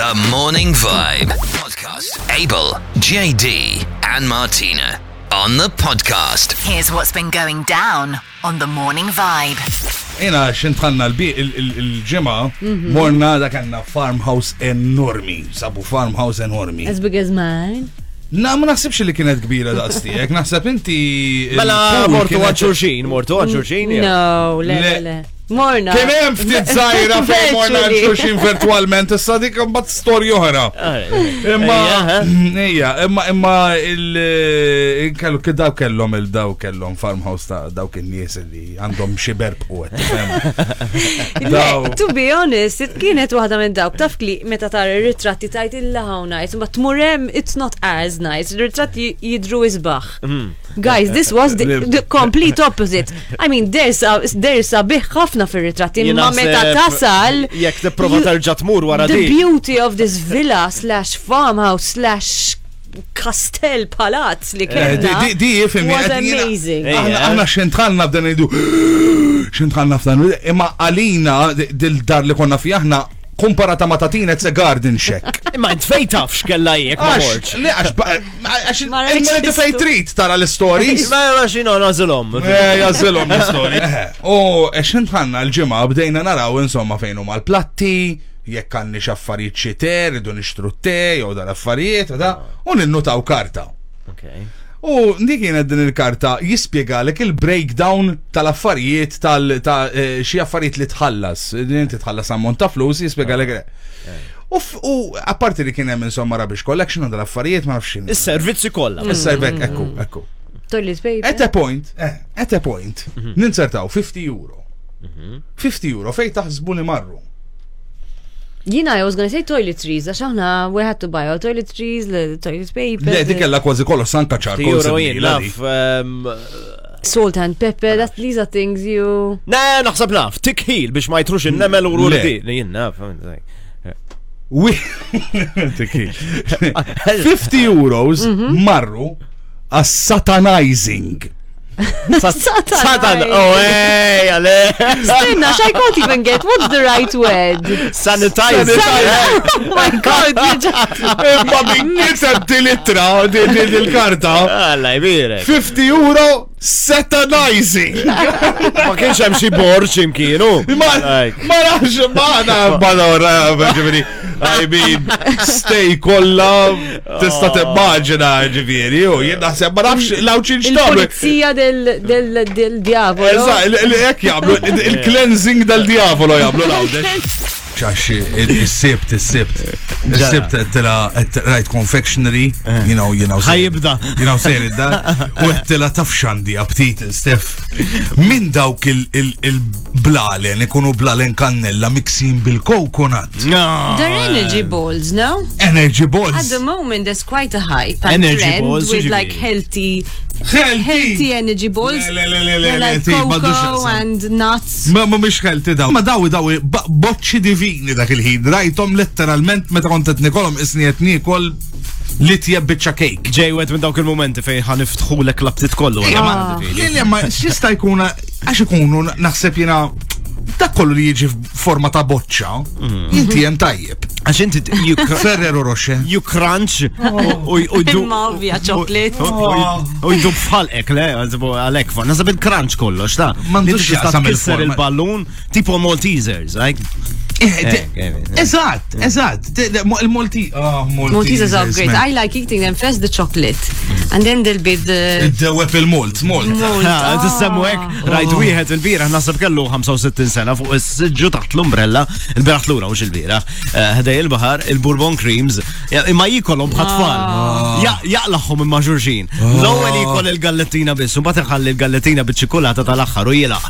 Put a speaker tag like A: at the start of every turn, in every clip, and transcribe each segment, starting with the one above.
A: The Morning Vibe Podcast. Abel, JD, and Martina on the podcast.
B: Here's what's been going down on the morning vibe.
C: Jena xintħanna l-bi il-ġemma mhm. morna da kanna farmhouse enormi, sabu farmhouse enormi.
D: As big as mine.
C: Na, ma naħsibx li kienet kbira da' stijek, naħseb inti.
E: Mela, mortu għadġurxin, mortu għadġurxin.
D: No, le,
C: le.
D: Morna.
C: Kien hemm ftit żgħira fejn morna xulxin virtwalment, issa dik imbagħad storja oħra. Imma
E: ejja,
C: imma imma il eh, kellu kien daw kellhom il daw kellhom farmhouse ta' dawk in-nies li għandhom xi berb u
D: To be honest, kienet waħda minn dawk taf li meta tara r-ritratti tajt il-laħawna, imma tmur hemm it's not as nice, ir-ritratti jidru isbaħ. Mm. Guys, this was the, the complete opposite. I mean, there's a, there's a bih ħafna
E: fil-ritratti,
D: ma meta tasal.
E: Jek te
D: prova
E: terġa tmur wara
D: The beauty of this villa slash farmhouse slash kastell palazz li
C: eh,
D: kena.
C: Di, di, jifim,
D: was amazing.
C: Aħna xentħalna f'dan idu, xentħalna f'dan, imma għalina dil-dar li konna fi aħna Kumparata ma' tatina it's a garden shack.
E: Imma int fejn taf x'kellha hi jekk
C: ma
E: mortx?
C: Le għax għax
D: Ma rajtx
C: imma inti
D: fejn
C: trid tara l-istories.
E: Ma jarax jina nażilhom.
C: Eh, jażilhom l-istorji. Eħe. U għax int ħanna l-ġimgħa bdejna naraw insomma fejn huma l-platti, jekk għandniex affarijiet xi te, rridu nixtru t-te jew dal-affarijiet u da, u ninnutaw karta.
E: Okay.
C: U dik kienet din il-karta jispjegalek il-breakdown tal-affarijiet tal ta' eh, xi affarijiet li tħallas. Inti tħallas ammont ta' flus jispjegalek. U apparti li kien hemm insomma rubbish collection u dal-affarijiet ma nafx.
E: Is-servizzi kollha.
C: Is-servizz mm. ekku, ekku.
D: Toilet paper.
C: At a point, eh, at a point, mhm. ninzertaw 50 euro. 50 mhm. euro fej taħsbu li marru.
D: Jina, I was gonna say toiletries, għax aħna we had to buy our toiletries, the toilet paper.
C: Le, di kella kważi kollox sanka ċarkol.
E: Ehm,
D: Salt and pepper, that these are things you.
E: Ne, naħseb naf, tikħil biex ma jitrux il-nemel u rulti. Jien naf,
C: Tikħil. 50 euros mhm. marru Għas-satanizing.
E: Satan, oh, hey, għale.
D: Stenna, xaj kont even get, what's the right word?
E: Sanitizing.
D: Oh my god,
C: Imma minn nisab dilitra din il-karta.
E: Għalla, jbire.
C: 50 euro satanizing.
E: Ma kienx hemm xi borċ imkienu.
C: Ma
E: nafx,
C: ma nafx, ma nafx, I mean, stay kolla tista' oh. timmaġina ġifieri, u jien naħseb ma nafx l-awċin
D: x'tagħmel. Il-pulizija del-diavolo.
C: Eżatt, hekk jagħmlu il-cleansing dal-diavolo jagħmlu l-għawdex. Ċax, il-sibt, il-sibt. Il-sibt tila right confectionery, eh. you know, you know.
E: Ħajibda.
C: You know, seri da. U tila tafxandi, aptit, Stef. Min dawk il- blalen, ikunu blalen kannella mixin bil-coconut. No.
D: They're energy balls, no?
C: Energy balls.
D: At the moment there's quite a hype.
E: Energy balls.
D: With like healthy
C: Healthy.
D: healthy energy balls.
C: Le, le, le, le,
D: like cocoa and nuts.
C: Ma ma mhux healthy daw. Ma daw daw boċċi divini dak il-ħin. Rajtom letteralment meta kont qed nikolhom isni qed niekol li tjeb bieċa kejk.
E: Ġej, għed minn dawk il-momenti fejn ħaniftħu l-eklab titkollu.
C: Jien ma, xista jkuna Għax ikunu naħseb jiena dak kollu li jiġi forma ta' boċċa, mm. inti hemm tajjeb.
E: Għax inti
C: Ferrero Rocher.
E: You crunch u jdu.
D: Imma ovvja ċoklet.
E: U jdu bħalek, le, għalek, nasab il-crunch kollox, ta' mandux
C: jaqsam
E: il-ballun. Tipo Maltesers, right?
C: Eh, eh, eh, eżatt, eżatt. Il-Malti.
D: Ah, Maltesers are great. I like eating them first the chocolate. And then they'll be the.
C: Id-dewep il-molt,
D: molt.
E: Ah, tissemmu hekk, ah. rajt oh. wieħed il-bira, naħseb kellu 65 sena fuq is-siġġu taħt l-umbrella, il-biraħ lura mhux il-bira. Ħdej il-baħar, il-Bourbon Creams, imma jikolhom bħat-tfal. Jaqlaħħom imma ġurġin. L-ewwel jikol il-gallettina biss, u mbagħad iħalli l-gallettina biċ-ċikulata tal-aħħar u jilaq.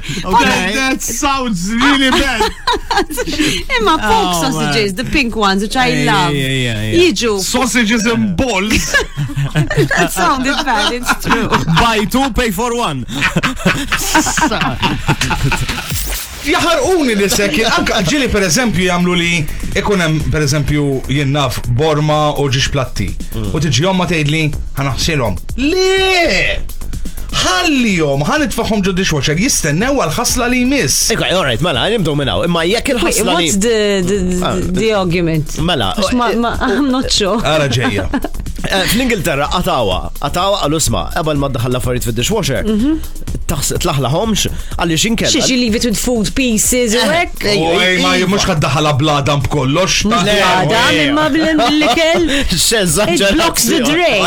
E: Okay.
C: That sounds really bad.
D: Imma pork
E: oh,
D: sausages, the pink ones, which I love.
E: Yeah, yeah, yeah.
D: Jiġu.
C: Sausages and balls.
D: That sounded bad, it's true.
E: Buy two, pay for one.
C: Jaħarquni li sekki, anka ġili per eżempju jamlu li ikunem per eżempju jennaf borma u ġiġ platti. U tiġi jomma tejdli ħanaħsilom. Le! ħallihom, ħan itfaħħom ġo dishwasher, jistennew għal ħasla li jmiss.
E: Ikwa, all right, mela, nimdu minnaw. Imma jekk il-ħasla li.
D: What's the,
E: ah,
D: the, argument?
E: Mela.
D: I'm not sure.
C: Ara ġeja.
E: Eh, Fl-Ingilterra, għatawa, għatawa għal-usma, għabal ma daħal l-affarijiet fil-dishwasher, mhm. tlaħlaħomx, għalli xinkella.
D: Xiex leave it with food pieces,
C: eh, Mux għad daħala bladam b'kollox.
E: Bladam
D: imma bl-ikel. Blocks the drain.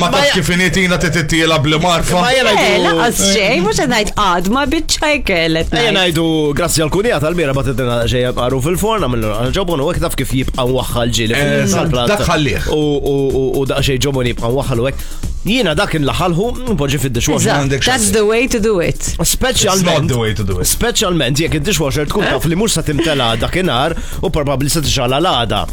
C: Ma tax kif initina titittila
E: bl marfa.
D: Eh, laqas xej, mux għad najt għad ma bieċa ikel.
E: Ejja najdu grazzi għal kunija tal-mira ma titina xej għaru fil-forn għamillu ġobon u għek taf kif jibqa waħħal ġili.
C: Eh, Daħħalliħ.
E: U daħxej ġobon jibqa waħħal u għek. Jiena dak il laħalħu npoġġi fid-dishwasher.
C: Eżatt,
D: that's the way to do it.
E: Speċjalment.
C: the way to do it.
E: Speċjalment jekk id-dishwasher tkun taf li mhux se timtela dakinhar u probabbli se tixgħala l-għada.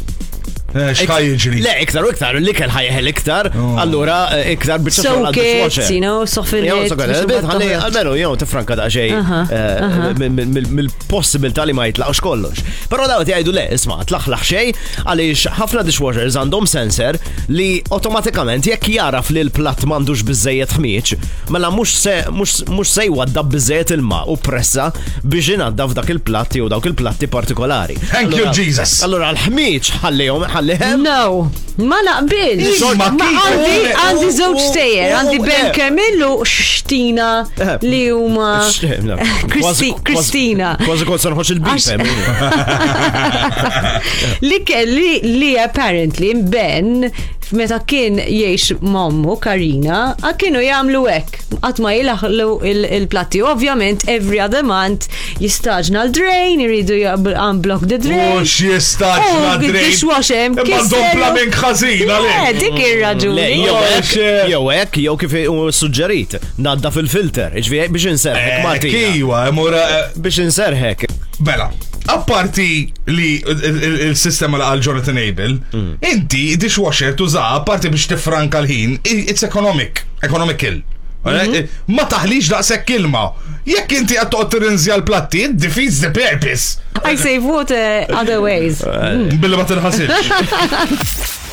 C: Eh, Xka jiġri?
E: Le, iktar u iktar, li kell ħajħel iktar,
C: Oh.
E: allura eh, iktar bieċa
D: So kids, you know, soften
E: Jow,
D: it,
E: so
D: biex bit,
E: għalli,
D: imbagħad
E: għalmenu, jow, tifranka da xej, Aha, eh, aha. minn- minn- minn- mill-possibilità li ma jitlaqx kollox. Pero daw jgħidu le, isma, tlaħlaħ xej, għaliex ħafna dishwashers għandhom sensor li automatikament jekk jaraf li l-platt m'għandux biżejjed ħmieġ, mela mhux se mhux se jwadda biżejjed ilma u pressa biex inaddaf dak il-platt jew dawk il-platti partikolari.
C: Thank you Jesus.
E: Allura l-ħmieġ ħallihom ħallihem.
D: No, ma naqbilx.
C: Ma
D: għandi għandi żewġ stejjer, għandi Ben Kemillu xtina
E: eh.
D: li huma Kristina.
E: Kważi kol sanħoċ il-bifem.
D: Li kelli li apparently Ben meta kien jgħix mammu Karina, a kienu jagħmlu hekk. Qatt ma jilaħlu il-platti. Ovvjament every other month jistaġna l-drain, iridu unblock the drain.
C: Mhux jistaġna
D: oh, drain. Dishwasher
C: hemm
D: kif.
C: doppla minn ħażina
D: le.
C: Eh,
D: dik ir-raġuni.
E: Jew hekk, jew kif hu suġġerit, nadda fil-filter, biex inserħek eh, Martina.
C: Kiwa, eh,
E: biex inserħek.
C: Bela, apparti li il-sistema li għal Jonathan Abel, mm. inti dishwasher tuża apparti biex tifranka l-ħin, it's economic, economical. Mhm. Eh, ma taħlix daqshekk kilma. Jekk inti qed toqgħod tirinżja l-platti, it defeats the purpose.
D: I save water other ways.
C: Billi ma
E: tinħasibx.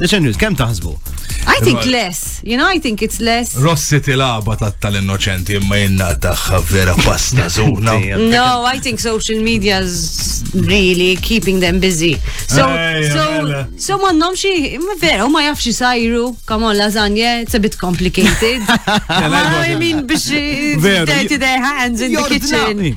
E: Nation News, kem taħsbu?
D: I think less, you know, I think it's less.
C: Rossi tilaba ta' tal-innoċenti imma jenna taħħa vera pasta zuna.
D: no, I think social media is really keeping them busy. So,
C: hey,
D: so,
C: mela.
D: so ma nom xie, vera, ma jafxie sajru, come on, lasagna, it's a bit complicated. I mean, biex,
E: day
D: to day hands in the kitchen.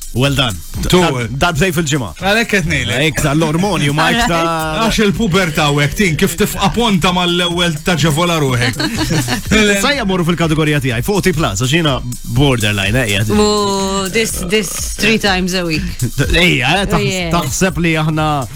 E: Well done.
C: Dar
E: bżej fil-ġimgħa.
C: Għalhekk qed ngħidlek.
E: Hekk tal-ormoni u Mike ta'
C: għax il-pubertà u hekk tin kif tifqa ponta mal-ewwel ta' ġevola ruħek.
E: Sajja morru fil-kategorija tiegħi 40 plus għax jiena borderline ejja.
D: Eh, u this this three times a week.
E: Ejja, eh,
D: oh,
E: taħseb li aħna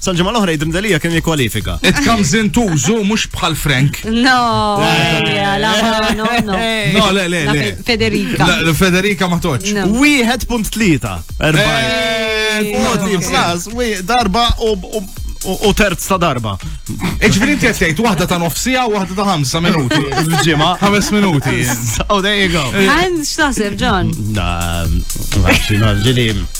C: Sal-ġimgħa l-oħra
E: jidrim dalija
D: kemm
E: jikkwalifika.
D: It
C: comes in two, zu mhux bħal Frank.
D: No, no, no.
C: No, le, le, le.
D: Federica.
C: Federica ma toċ.
E: 1.3. Erbaj. Darba u u terz ta' darba.
C: Iġbrin ti għettejt, wahda ta' nofsija, wahda ta' ħamsa minuti.
E: Ġima,
C: ħames minuti.
E: Oh, there you go.
D: Għan, xtasib, John?
E: Na,
C: għaxin għalġilim.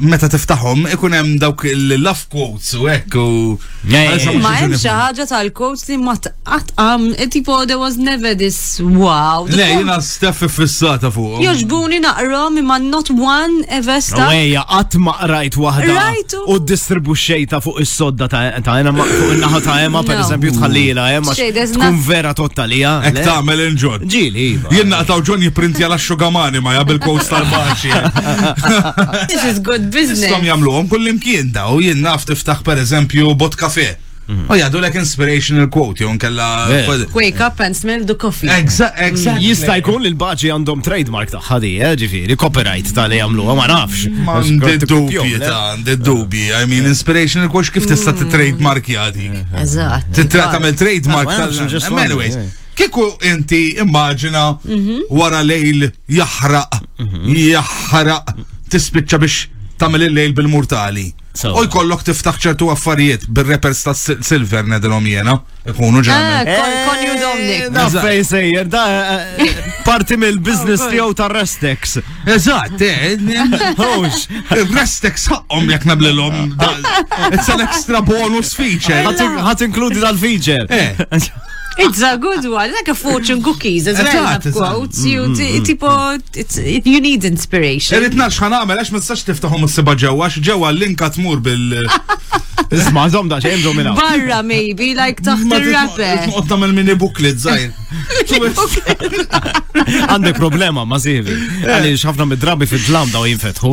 C: meta tiftaħhom ikun hemm dawk il-love quotes u hekk u.
D: Ma hemm xi ħaġa tal-quotes li ma tqatqam eh, tipo there was never this wow.
C: Le jiena steffi fissata fuq.
D: Joġbuni naqrom imma not one ever stuff.
E: Ejja qatt ma qrajt
D: waħda
E: u distribuxxejta fuq is-sodda ta' Emma fuq in-naħa ta'
D: Emma
E: pereżempju tħallila
D: Emma
E: tkun vera tottalija.
C: Hekk tagħmel inġod.
E: Ġili, iva.
C: Jien naqtaw John jipprintja l-asciugamani ma jabel kost tal-baċi.
D: This is good business.
C: Stom jamluhom kullimkien daw, jien naf tiftaħ per eżempju bot kafe. Mhm. U jgħadu l-ek inspirational quote, jgħun kella.
D: Wake up and smell the coffee.
C: Exactly. Mm.
E: Jista jkun li l-baġi għandhom trademark ta' ħadi, eh, ġifiri, copyright ta' li għamlu, ma nafx.
C: Għandi dubji ta' għandi dubji. I mean, inspirational quote kif tista' t-trademark jgħadi.
D: Eżat.
C: Titra' tamel trademark
E: tal-ġusma.
C: Kiku inti immaġina mhm. wara lejl jaħraq, mhm. jaħraq, tispiċċa biex tamil il-lejl
E: bil-mortali.
C: U jkollok tiftaħ ċertu affarijiet bil-repers ta' Silver nedilom jena, ikunu ġana.
D: Ah,
C: eh,
D: kon
E: ju
C: domni.
E: Naffej sejjer, da eh, eh, parti mill-biznis oh, tiegħu ta' Restex.
C: Eżatt,
E: hux.
C: Restex ħaqqom jek nablilom. It's an extra bonus feature.
E: Ħat inkludi dal-feature.
D: It's a good one, like a fortune cookies as well,
C: of
D: quotes. You, mm, mm, mm, tipo, you need inspiration.
C: Irrit nax ħan għamel, għax ma tistax tiftaħu s-siba ġewa, għax ġewa l-linka tmur bil-
E: Isma, zom da xejn zom minna.
D: Barra, maybe, like taħt il-rapper.
C: Tqot tamel mini booklet, zaħir.
E: Għandek problema, ma zivi. Għalli, xafna mid-drabi fil-dlam daw jinfetħu.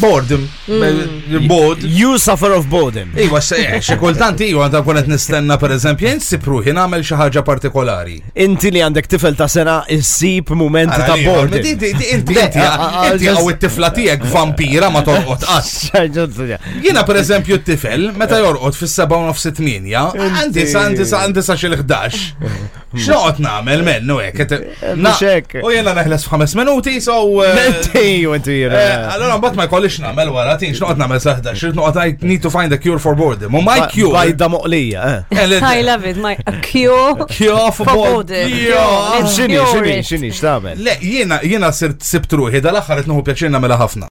C: Boredom. Mm.
D: Bored. You
E: suffer of boredom.
C: Iwa, eh, xi kultant iwa ta' kunet nistenna per eżempju insib ruħi nagħmel xi ħaġa partikolari.
E: Inti li għandek tifel ta' sena issib mument ta' boredom.
C: Inti inti għaw it-tifla tiegħek vampira ma torqod qatt. Jiena per eżempju t-tifel meta jorqod fis-7 u nofs it-8, għandi sa għandi sa għandi sa xi 11. X'noqgħod nagħmel mennu hekk.
E: Eh, mhux hekk.
C: U jiena neħles f'ħames minuti, so.
E: Tiju,
C: tiju. Allora mbagħad ma jkollix nagħmel wara tin x'noqgħod nagħmel saħda, x'irid noqgħod I need to find a cure for boredom. U my cure.
E: Bajda moqlija. Eh.
C: Eh,
D: I love it, my cure.
C: Cure for boredom.
E: X'inhi,
D: x'inhi,
E: x'inhi x'tagħmel.
C: Le, jiena jiena sirt sibt ruħi dal-aħħar qed nieħu pjaċir nagħmilha ħafna.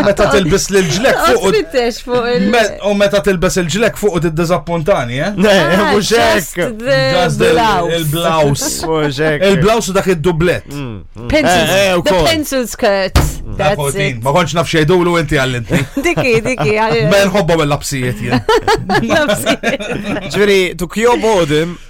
C: Meta tilbis lil ġlek fuq.
D: Tfittex fuq il.
C: U meta tilbes il-ġlek fuq u tiddiżappuntani, eh?
E: Le,
D: ah, mhux
E: hekk.
C: Il-blouse.
E: Mhux hekk.
C: Il-blouse u dak id-dublet. Mm, mm.
D: Pencil
E: eh, eh,
D: skirt. Mm.
C: Ma kontx naf xejdulu inti għall-inti.
D: Diki, diki.
C: Ma nħobbhom il-lapsijiet jien.
E: Lapsijiet. Ġifieri, to cure boredom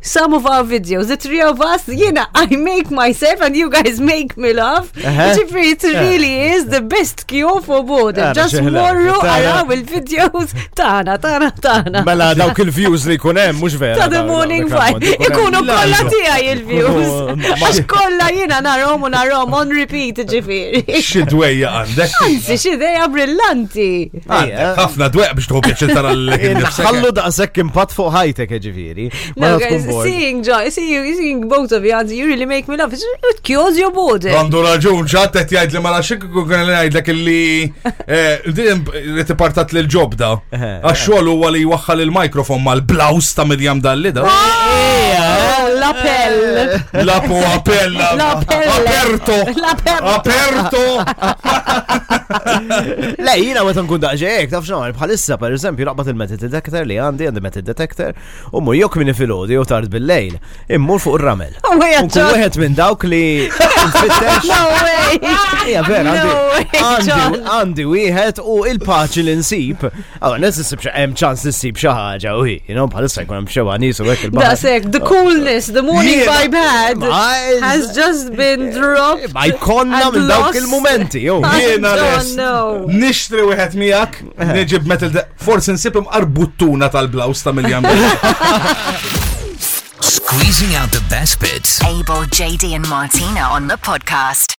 D: some of our videos, the three of us, you know, I make myself and you guys make me laugh.
E: Uh-huh.
D: Ġifri, it uh-huh. really is the best cure for boredom. Just morru għaraw il-videos tana, tana, tana.
E: Mela dawk il-views li kunem, mux vera.
D: Ta' the morning
E: fight.
D: Ikunu kolla tijaj il-views. Għax kolla jina narom u narom on repeat ġifiri.
C: Xidweja għandek.
D: Anzi, xideja brillanti.
C: Għafna dweq biex tuħu biex tara
E: l-lekin.
C: Ħallu
E: daqsek impatt fuq ħajtek ġifiri.
D: No, guys, seeing John, seeing, seeing both of you, and you really make me laugh. It cures your body.
C: Għandu raġun, ċat qed jgħid li ma nafx ikun kien ngħidlek illi eh, din qed ipartat lil ġob da. Eh, eh. Għax xogħol huwa li jwaħħal il-mikrofon mal-blaus ta' Mirjam Dalli da.
D: L-appell.
C: L-apo appell.
D: L-appell.
C: Aperto.
D: L-aperto.
C: Aperto.
E: Le, jina għet nkun daġek, taf xnaħar, bħalissa, per eżempju, laqbat il-meditator li għandi, għandi detector u mur jok minni filgħodu jew tard bil-lejl, immur fuq
D: ir-ramel.
E: U
D: kun
E: wieħed minn dawk li nfittex.
D: No way!
E: Ija vera, għandi għandi wieħed u il-paċi li nsib. Aw, nes nsib hemm ċans li ssib xi ħaġa u hi, jnom bħalissa jkun hemm xewwa nies u hekk il-baħar.
D: Dasek, the coolness, the morning vibe had has just been dropped.
E: Ma jkonna minn dawk il-momenti,
D: jew.
C: Jiena nixtri wieħed miegħek. Neġib metal da. Forse nsib imqar buttuna tal-blaus ta' Miljan.
A: Squeezing out the best bits.
B: Abel, JD, and Martina on the podcast.